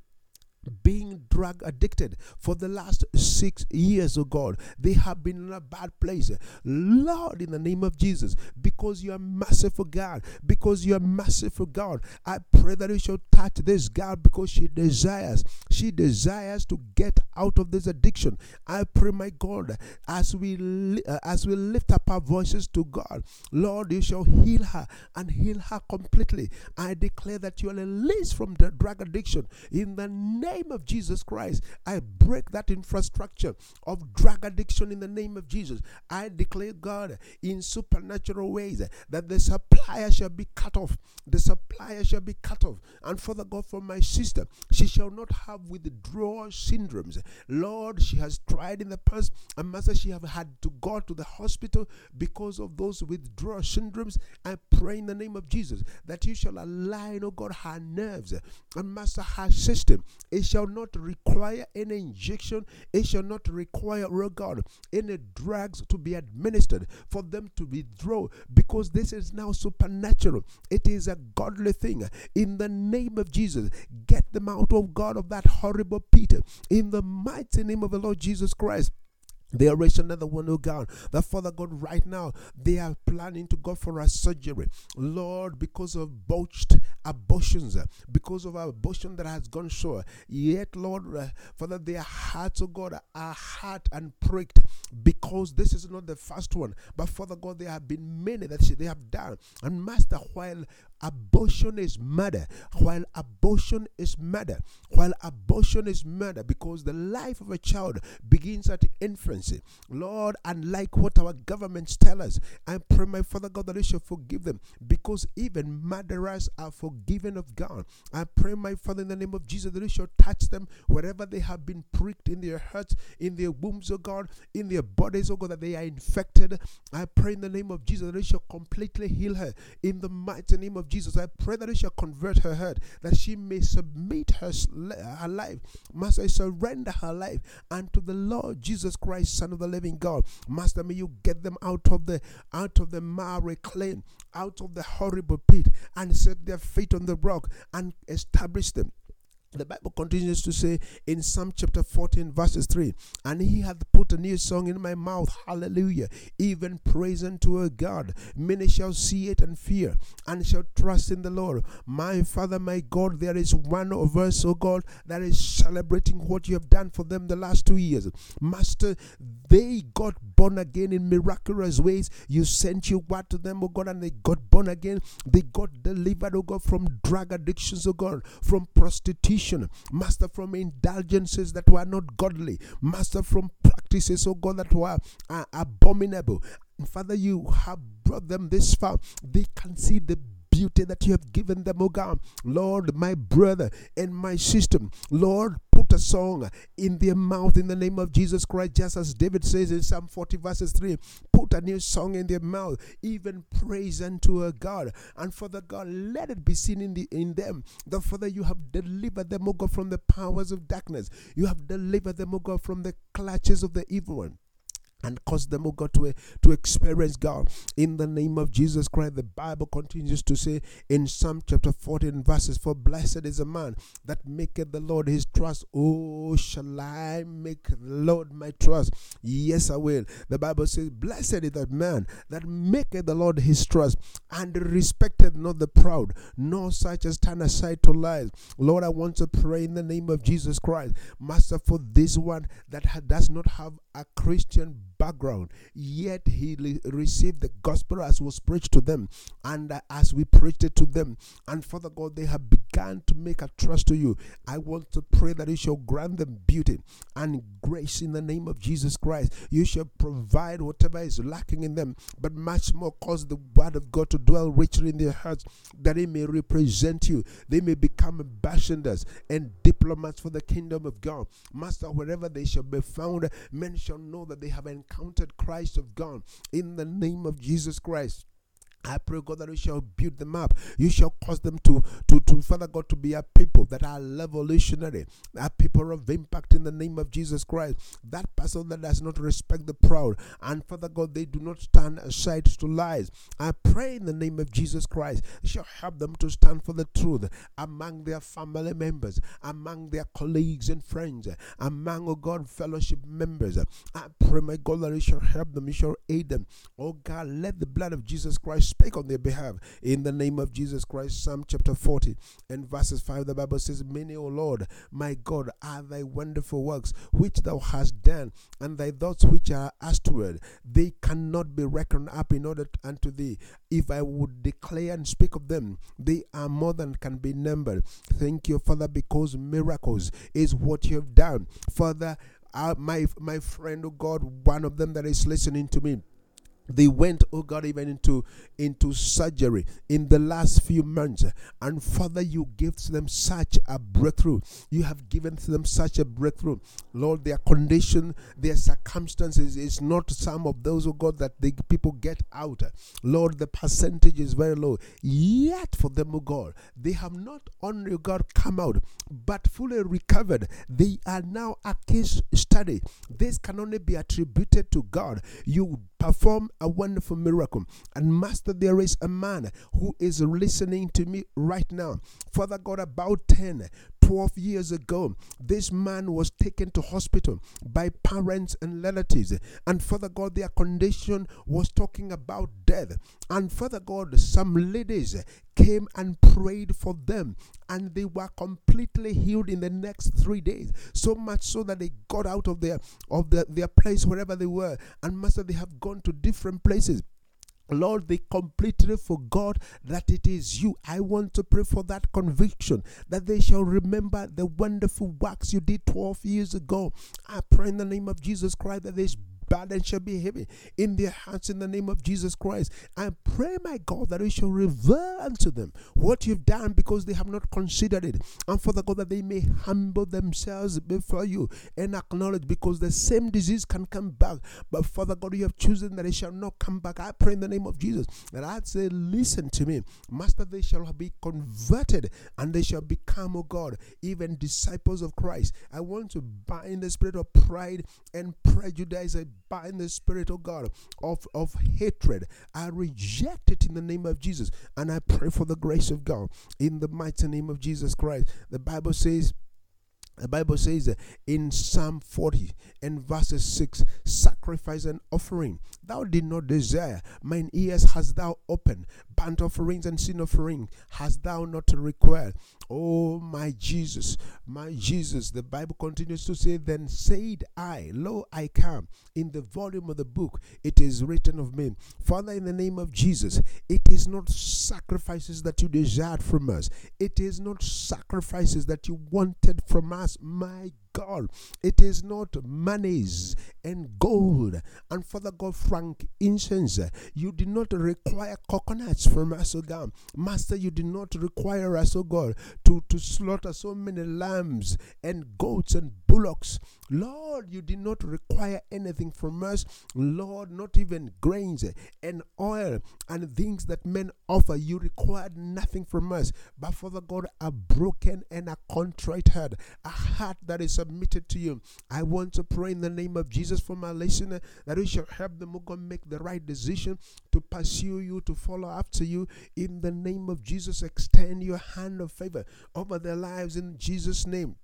being drug addicted for the last six years, oh God. They have been in a bad place. Lord, in the name of Jesus, because you are merciful God, because you are merciful God, I pray that you shall touch this girl because she desires, she desires to get out of this addiction. I pray, my God, as we uh, as we lift up our voices to God, Lord, you shall heal her and heal her completely. I declare that you are released from the drug addiction in the name of Jesus Christ. I break that infrastructure of drug addiction in the name of Jesus. I declare, God, in supernatural ways that the supplier shall be cut off. The supplier shall be cut off. And Father God, for my sister, she shall not have withdrawal syndromes. Lord, she has tried in the past, and Master, she have had to go to the hospital because of those withdrawal syndromes. I pray in the name of Jesus that you shall align, oh God, her nerves and Master, her system. It shall not require any injection. It shall not require, oh God, any drugs to be administered for them to withdraw because this is now supernatural. It is a godly thing. In the name of Jesus, get them out of God of that horrible Peter. In the mighty name of the Lord Jesus Christ. They are raised another one, oh God. That Father God, right now, they are planning to go for a surgery. Lord, because of botched abortions, because of abortion that has gone short. Yet, Lord, uh, Father, their hearts, oh God, are hurt and pricked because this is not the first one. But Father God, there have been many that they have done. And Master, while abortion is murder, while abortion is murder, while abortion is murder, because the life of a child begins at infancy. Lord, unlike what our governments tell us, I pray, my Father God, that you shall forgive them, because even murderers are forgiven of God. I pray, my Father, in the name of Jesus, that you shall touch them wherever they have been pricked in their hearts, in their wombs, oh God, in their bodies, oh God, that they are infected. I pray in the name of Jesus that you shall completely heal her in the mighty name of Jesus. I pray that you shall convert her heart, that she may submit her, her life, Master, surrender her life unto the Lord Jesus Christ, Son of the Living God. Master, may you get them out of the out of the miry clay, out of the horrible pit, and set their feet on the rock and establish them the Bible continues to say in Psalm chapter 14, verses 3 And he hath put a new song in my mouth, hallelujah, even praise unto our God. Many shall see it and fear, and shall trust in the Lord. My Father, my God, there is one of us, oh God, that is celebrating what you have done for them the last two years. Master, they got born again in miraculous ways. You sent your word to them, oh God, and they got born again. They got delivered, oh God, from drug addictions, oh God, from prostitution Master, from indulgences that were not godly, Master, from practices, oh God, that were uh, abominable. Father, you have brought them this far. They can see the beauty that you have given them, oh God. Lord, my brother and my sister, Lord, a song in their mouth in the name of Jesus Christ, just as David says in Psalm 40, verses 3 put a new song in their mouth, even praise unto a God. And Father God, let it be seen in, the, in them. The Father, you have delivered them, O God, from the powers of darkness. You have delivered them, O God, from the clutches of the evil one. And cause them, oh God, to, eh, to experience God. In the name of Jesus Christ, the Bible continues to say in Psalm chapter 14, verses 4 Blessed is a man that maketh the Lord his trust. Oh, shall I make the Lord my trust? Yes, I will. The Bible says, Blessed is that man that maketh the Lord his trust and respecteth not the proud, nor such as turn aside to lies. Lord, I want to pray in the name of Jesus Christ, Master, for this one that does not have a Christian background, yet he received the gospel as was preached to them, and uh, as we preached it to them. And Father God, they have begun to make a trust to you. I want to pray that you shall grant them beauty and grace in the name of Jesus Christ. You shall provide whatever is lacking in them, but much more cause the word of God to dwell richly in their hearts, that they may represent you. They may become ambassadors and diplomats for the kingdom of God. Master, wherever they shall be found, men shall know that they have encountered Christ of God in the name of Jesus Christ. I pray, God, that you shall build them up. You shall cause them to, to, to, Father God, to be a people that are revolutionary, a people of impact in the name of Jesus Christ. That person that does not respect the proud, and Father God, they do not stand aside to lies. I pray in the name of Jesus Christ, you shall help them to stand for the truth among their family members, among their colleagues and friends, among, oh God, fellowship members. I pray, my God, that you shall help them, you shall aid them. Oh God, let the blood of Jesus Christ speak on their behalf in the name of Jesus Christ. Psalm chapter 40 and verses 5, the Bible says, Many, O Lord, my God, are thy wonderful works which thou hast done, and thy thoughts which are astward. They cannot be reckoned up in order unto thee. If I would declare and speak of them, they are more than can be numbered. Thank you, Father, because miracles is what you have done. Father, uh, my my friend, oh God, one of them that is listening to me they went oh god even into into surgery in the last few months. And father you gave them such a breakthrough. You have given them such a breakthrough. Lord their condition their circumstances is not some of those oh god that the people get out. Lord the percentage is very low. Yet for them oh god they have not only oh god come out but fully recovered. They are now a case study. This can only be attributed to god. You perform a wonderful miracle. And Master, there is a man who is listening to me right now. Father God, about 10, 12 years ago, this man was taken to hospital by parents and relatives. And Father God, their condition was talking about death. And Father God, some ladies came and prayed for them and they were completely healed in the next three days so much so that they got out of their of the, their place wherever they were and master they have gone to different places Lord, they completely forgot that it is you. I want to pray for that conviction that they shall remember the wonderful works you did 12 years ago. I pray in the name of Jesus Christ that this burden shall be heavy in their hearts in the name of Jesus Christ. I pray, my God, that you shall reveal unto them what you've done because they have not considered it. And Father God, that they may humble themselves before you and acknowledge because the same disease can come back. But Father God, you have chosen that it shall not come back. I pray in the name of Jesus that I'd say, Listen to me, Master, they shall be converted and they shall become, oh God, even disciples of Christ. I want to bind the spirit of pride and prejudice bind the spirit, of God, of, of hatred. I reject it in the name of Jesus. And I pray for the grace of God in the mighty name of Jesus Christ. The Bible says, the Bible says in Psalm 40 and verses 6 sacrifice and offering thou did not desire, mine ears hast thou opened, burnt offerings and sin offering hast thou not required. Oh, my Jesus, my Jesus. The Bible continues to say, Then said I, Lo, I come. In the volume of the book, it is written of me. Father, in the name of Jesus, it is not sacrifices that you desired from us, it is not sacrifices that you wanted from us, my God. It is not monies and gold and Father God frank incense. You did not require coconuts from us, O God. Master, you did not require us, O God, to, to slaughter so many lambs and goats and bullocks. Lord, you did not require anything from us. Lord, not even grains and oil and things that men offer. You required nothing from us. But Father God, a broken and a contrite heart, a heart that is submitted to you. I want to pray in the name of Jesus for my listener that you shall help them, oh God, make the right decision to pursue you, to follow after you. In the name of Jesus, extend your hand of favor over their lives in Jesus' name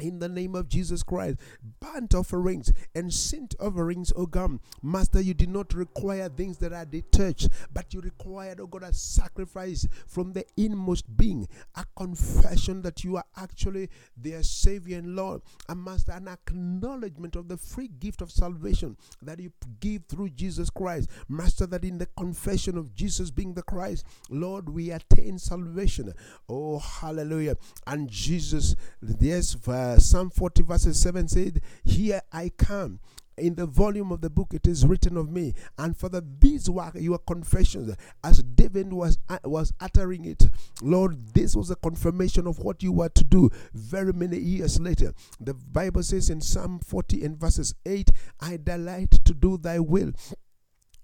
in the name of Jesus Christ, burnt offerings and sin offerings, oh God. Master, you did not require things that are detached, but you required, oh God, a sacrifice from the inmost being, a confession that you are actually their Savior and Lord. a Master, an acknowledgement of the free gift of salvation that you give through Jesus Christ. Master, that in the confession of Jesus being the Christ, Lord, we attain salvation. Oh, hallelujah. And Jesus, yes, Psalm 40, verses 7 said, Here I come. In the volume of the book it is written of me and for the these were your confessions as david was uh, was uttering it. Lord this was a confirmation of what you were to do very many years later. The bible says in psalm 40 and verses 8 i delight to do thy will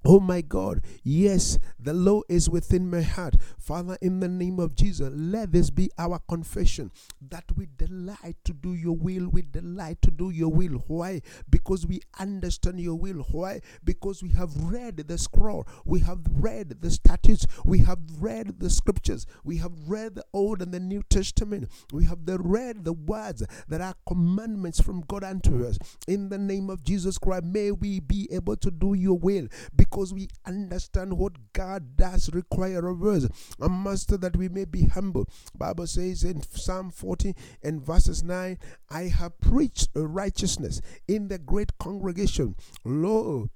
Oh my God, yes, the law is within my heart. Father, in the name of Jesus, let this be our confession that we delight to do your will. We delight to do your will. Why? Because we understand your will. Why? Because we have read the scroll, we have read the statutes, we have read the scriptures, we have read the Old and the New Testament, we have the read the words that are commandments from God unto us. In the name of Jesus Christ, may we be able to do your will because because we understand what God does require of us. A master that we may be humble. Bible says in Psalm 40 and verses 9, I have preached righteousness in the great congregation. Lo,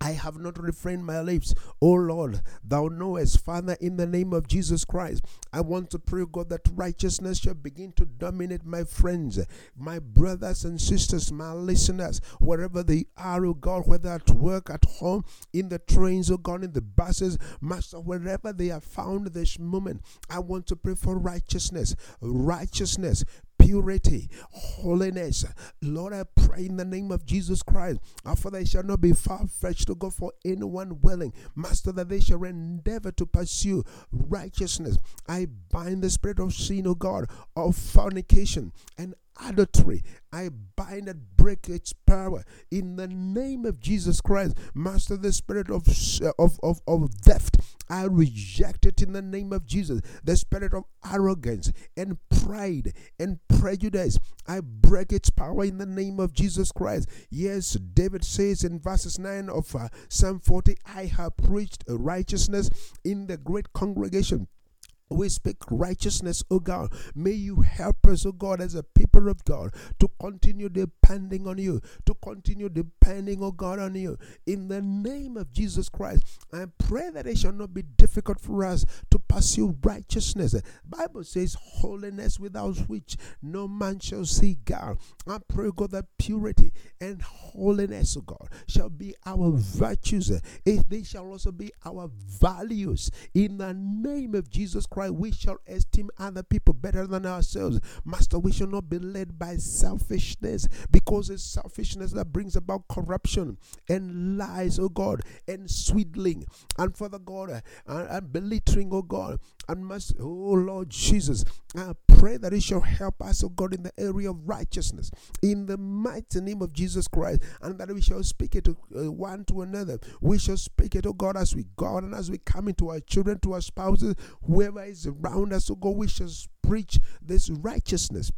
I have not refrained my lips. Oh Lord, thou knowest, Father, in the name of Jesus Christ, I want to pray, God, that righteousness shall begin to dominate my friends, my brothers and sisters, my listeners, wherever they are, oh God, whether at work, at home, in the trains, oh God, in the buses, Master, wherever they are found this moment. I want to pray for righteousness, righteousness, purity, holiness. Lord, I pray in the name of Jesus Christ. Uh, Our Father, shall not be far fetched to go for anyone willing. Master, that they shall endeavor to pursue righteousness. I bind the spirit of sin, O God, of fornication and adultery. I bind and break its power in the name of Jesus Christ. Master, the spirit of, of, of, of theft, I reject it in the name of Jesus. The spirit of arrogance and pride and prejudice, I break its power in the name of Jesus Christ. Yes, David says in verses 9 of uh, Psalm 40, I have preached righteousness in the great congregation. We speak righteousness, oh God. May you help us, oh God, as a people of God, to continue depending on you, to continue depending, oh God, on you. In the name of Jesus Christ, I pray that it shall not be difficult for us to pursue righteousness. The Bible says, holiness without which no man shall see God. I pray, God, that purity and holiness, oh God, shall be our virtues. They shall also be our values. In the name of Jesus Christ Christ, we shall esteem other people better than ourselves. Master, we shall not be led by selfishness because it's selfishness that brings about corruption and lies, oh God, and swindling. And Father God, uh, and belittling, oh God, and must, oh Lord Jesus, I pray that it shall help us, oh God, in the area of righteousness, in the mighty name of Jesus Christ, and that we shall speak it to, uh, one to another. We shall speak it, oh God, as we go and as we come into our children, to our spouses, whoever around us, oh God, we shall preach this righteousness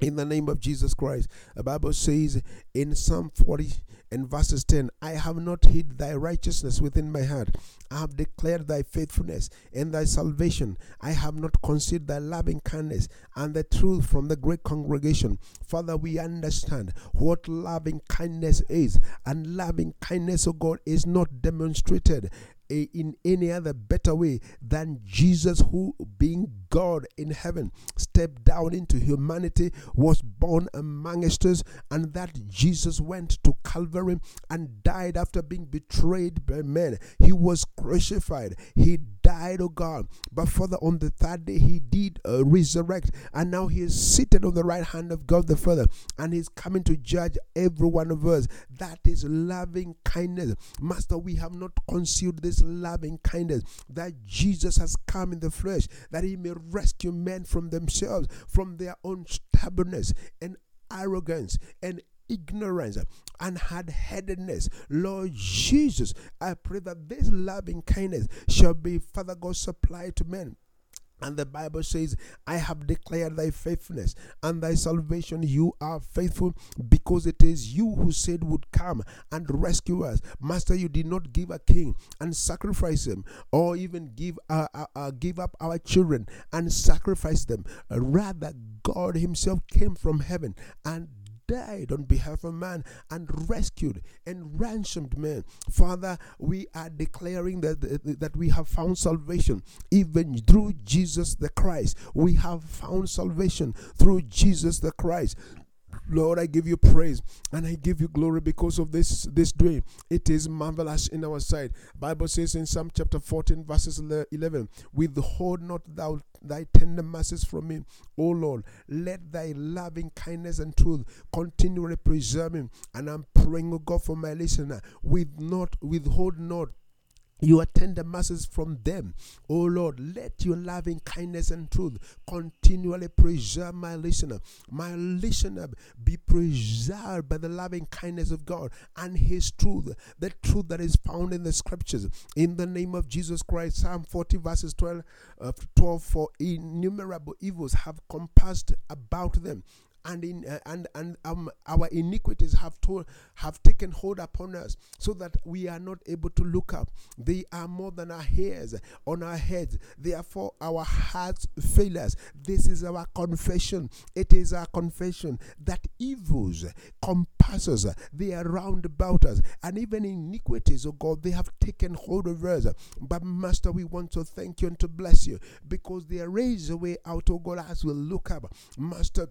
in the name of Jesus Christ. The Bible says in Psalm 40 and verses 10 I have not hid thy righteousness within my heart. I have declared thy faithfulness and thy salvation. I have not concealed thy loving kindness and the truth from the great congregation. Father, we understand what loving kindness is, and loving kindness, of God, is not demonstrated in any other better way than Jesus, who, being God in heaven, stepped down into humanity, was born amongst us, and that Jesus went to Calvary and died after being betrayed by men. He was crucified. He died, oh God. But Father, on the third day, He did uh, resurrect, and now He is seated on the right hand of God the Father, and He's coming to judge every one of us. That is loving kindness. Master, we have not concealed this loving kindness that Jesus has come in the flesh, that He may rescue men from themselves, from their own stubbornness and arrogance and ignorance and hard headedness. Lord Jesus, I pray that this loving kindness shall be, Father God, supplied to men. And the Bible says, I have declared thy faithfulness and thy salvation. You are faithful because it is you who said would come and rescue us. Master, you did not give a king and sacrifice him, or even give, uh, uh, uh, give up our children and sacrifice them. Rather, God Himself came from heaven and died on behalf of man and rescued and ransomed man. Father, we are declaring that, that we have found salvation even through Jesus the Christ. We have found salvation through Jesus the Christ. Lord, I give you praise and I give you glory because of this this day. It is marvelous in our sight. Bible says in Psalm chapter 14 verses 11, withhold not thou thy tender mercies from me, O Lord. Let thy loving kindness and truth continually preserve me. And I'm praying, O God, for my listener. With not withhold not your the masses from them. Oh Lord, let your loving kindness and truth continually preserve my listener. My listener be preserved by the loving kindness of God and his truth, the truth that is found in the scriptures. In the name of Jesus Christ, Psalm 40, verses 12, uh, 12 for innumerable evils have compassed about them and in uh, and and um, our iniquities have told have taken hold upon us so that we are not able to look up. They are more than our hairs on our heads. Therefore our hearts fail us. This is our confession. It is our confession that evils compass us. They are round about us. And even iniquities oh god they have taken hold of us. But master we want to thank you and to bless you because there is a away out oh god as we look up. Master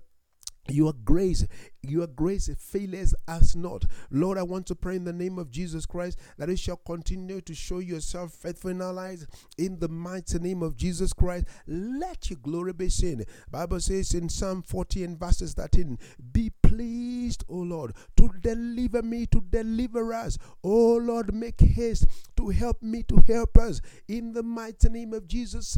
your grace, your grace fails us not. Lord, I want to pray in the name of Jesus Christ that you shall continue to show yourself faithful in our lives. In the mighty name of Jesus Christ, let your glory be seen. Bible says in Psalm 40 and verses 13, Be pleased, O Lord, to deliver me, to deliver us. O Lord, make haste to help me, to help us. In the mighty name of Jesus,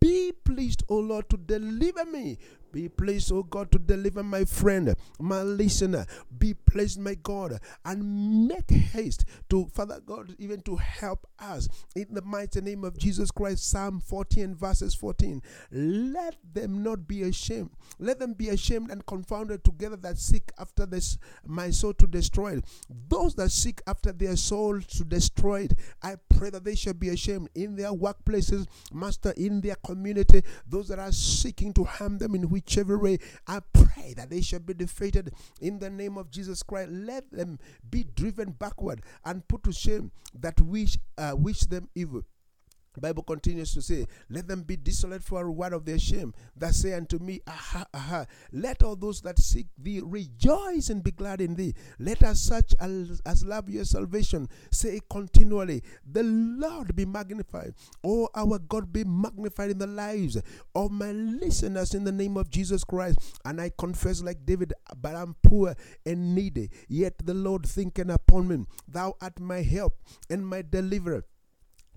be pleased, O Lord, to deliver me be pleased, oh God, to deliver my friend, my listener. Be pleased, my God, and make haste to, Father God, even to help us in the mighty name of Jesus Christ. Psalm 14, verses 14. Let them not be ashamed. Let them be ashamed and confounded together that seek after this my soul to destroy it. Those that seek after their soul to destroy it, I pray that they shall be ashamed in their workplaces, master, in their community. Those that are seeking to harm them in whichever way. I pray that they shall be defeated in the name of Jesus Christ. Let them be driven backward and put to shame that wish uh, wish them evil. Bible continues to say, Let them be desolate for a reward of their shame, that say unto me, Aha, aha. Let all those that seek thee rejoice and be glad in thee. Let us such as, as love your salvation say continually, The Lord be magnified. Oh, our God be magnified in the lives of my listeners in the name of Jesus Christ. And I confess, like David, but I'm poor and needy, yet the Lord thinketh upon me. Thou art my help and my deliverer.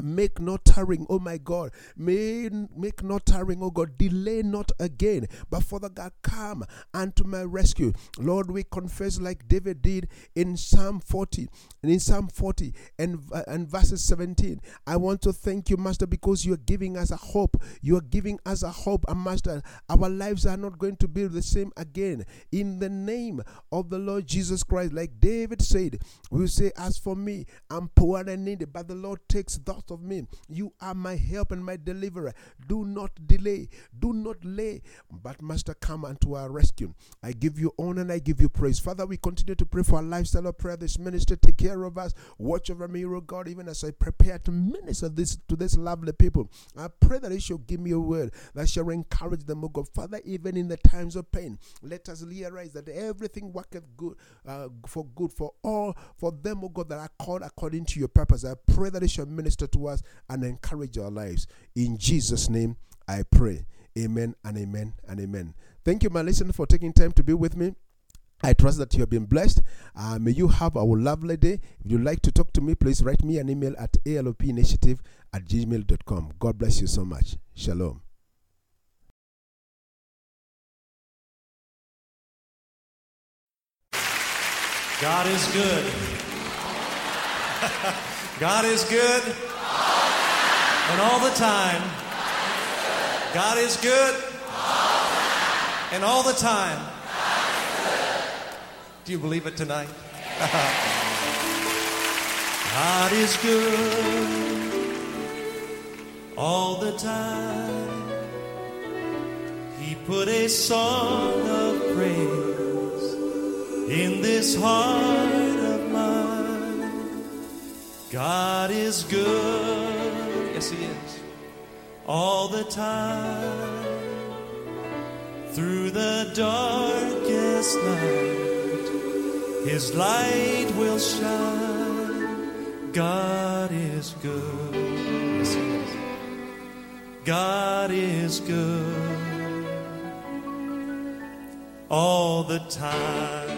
Make not tarrying, oh my God. May make not tarrying, oh God. Delay not again, but Father God, come unto my rescue. Lord, we confess like David did in Psalm 40, and in Psalm 40 and, uh, and verses 17. I want to thank you, Master, because you are giving us a hope. You are giving us a hope, and Master, our lives are not going to be the same again. In the name of the Lord Jesus Christ, like David said, we say, As for me, I'm poor and needy, but the Lord takes thought of me. You are my help and my deliverer. Do not delay. Do not lay. But Master, come unto our rescue. I give you honor and I give you praise. Father, we continue to pray for our lifestyle of prayer. This minister, take care of us. Watch over me, O God, even as I prepare to minister this to this lovely people. I pray that you shall give me a word that shall encourage them, O God. Father, even in the times of pain, let us realize that everything worketh good uh, for good for all for them, O God, that are called according to your purpose. I pray that it shall minister to us and encourage our lives. In Jesus' name, I pray. Amen and amen and amen. Thank you, my listener, for taking time to be with me. I trust that you have been blessed. Uh, may you have a lovely day. If you'd like to talk to me, please write me an email at alopinitiative at gmail.com. God bless you so much. Shalom. God is good. God is good. And all the time. God is good. And all the time. Do you believe it tonight? God is good all the time. He put a song of praise in this heart of mine. God is good, yes, He is, all the time. Through the darkest night, His light will shine. God is good, yes, He is. God is good all the time.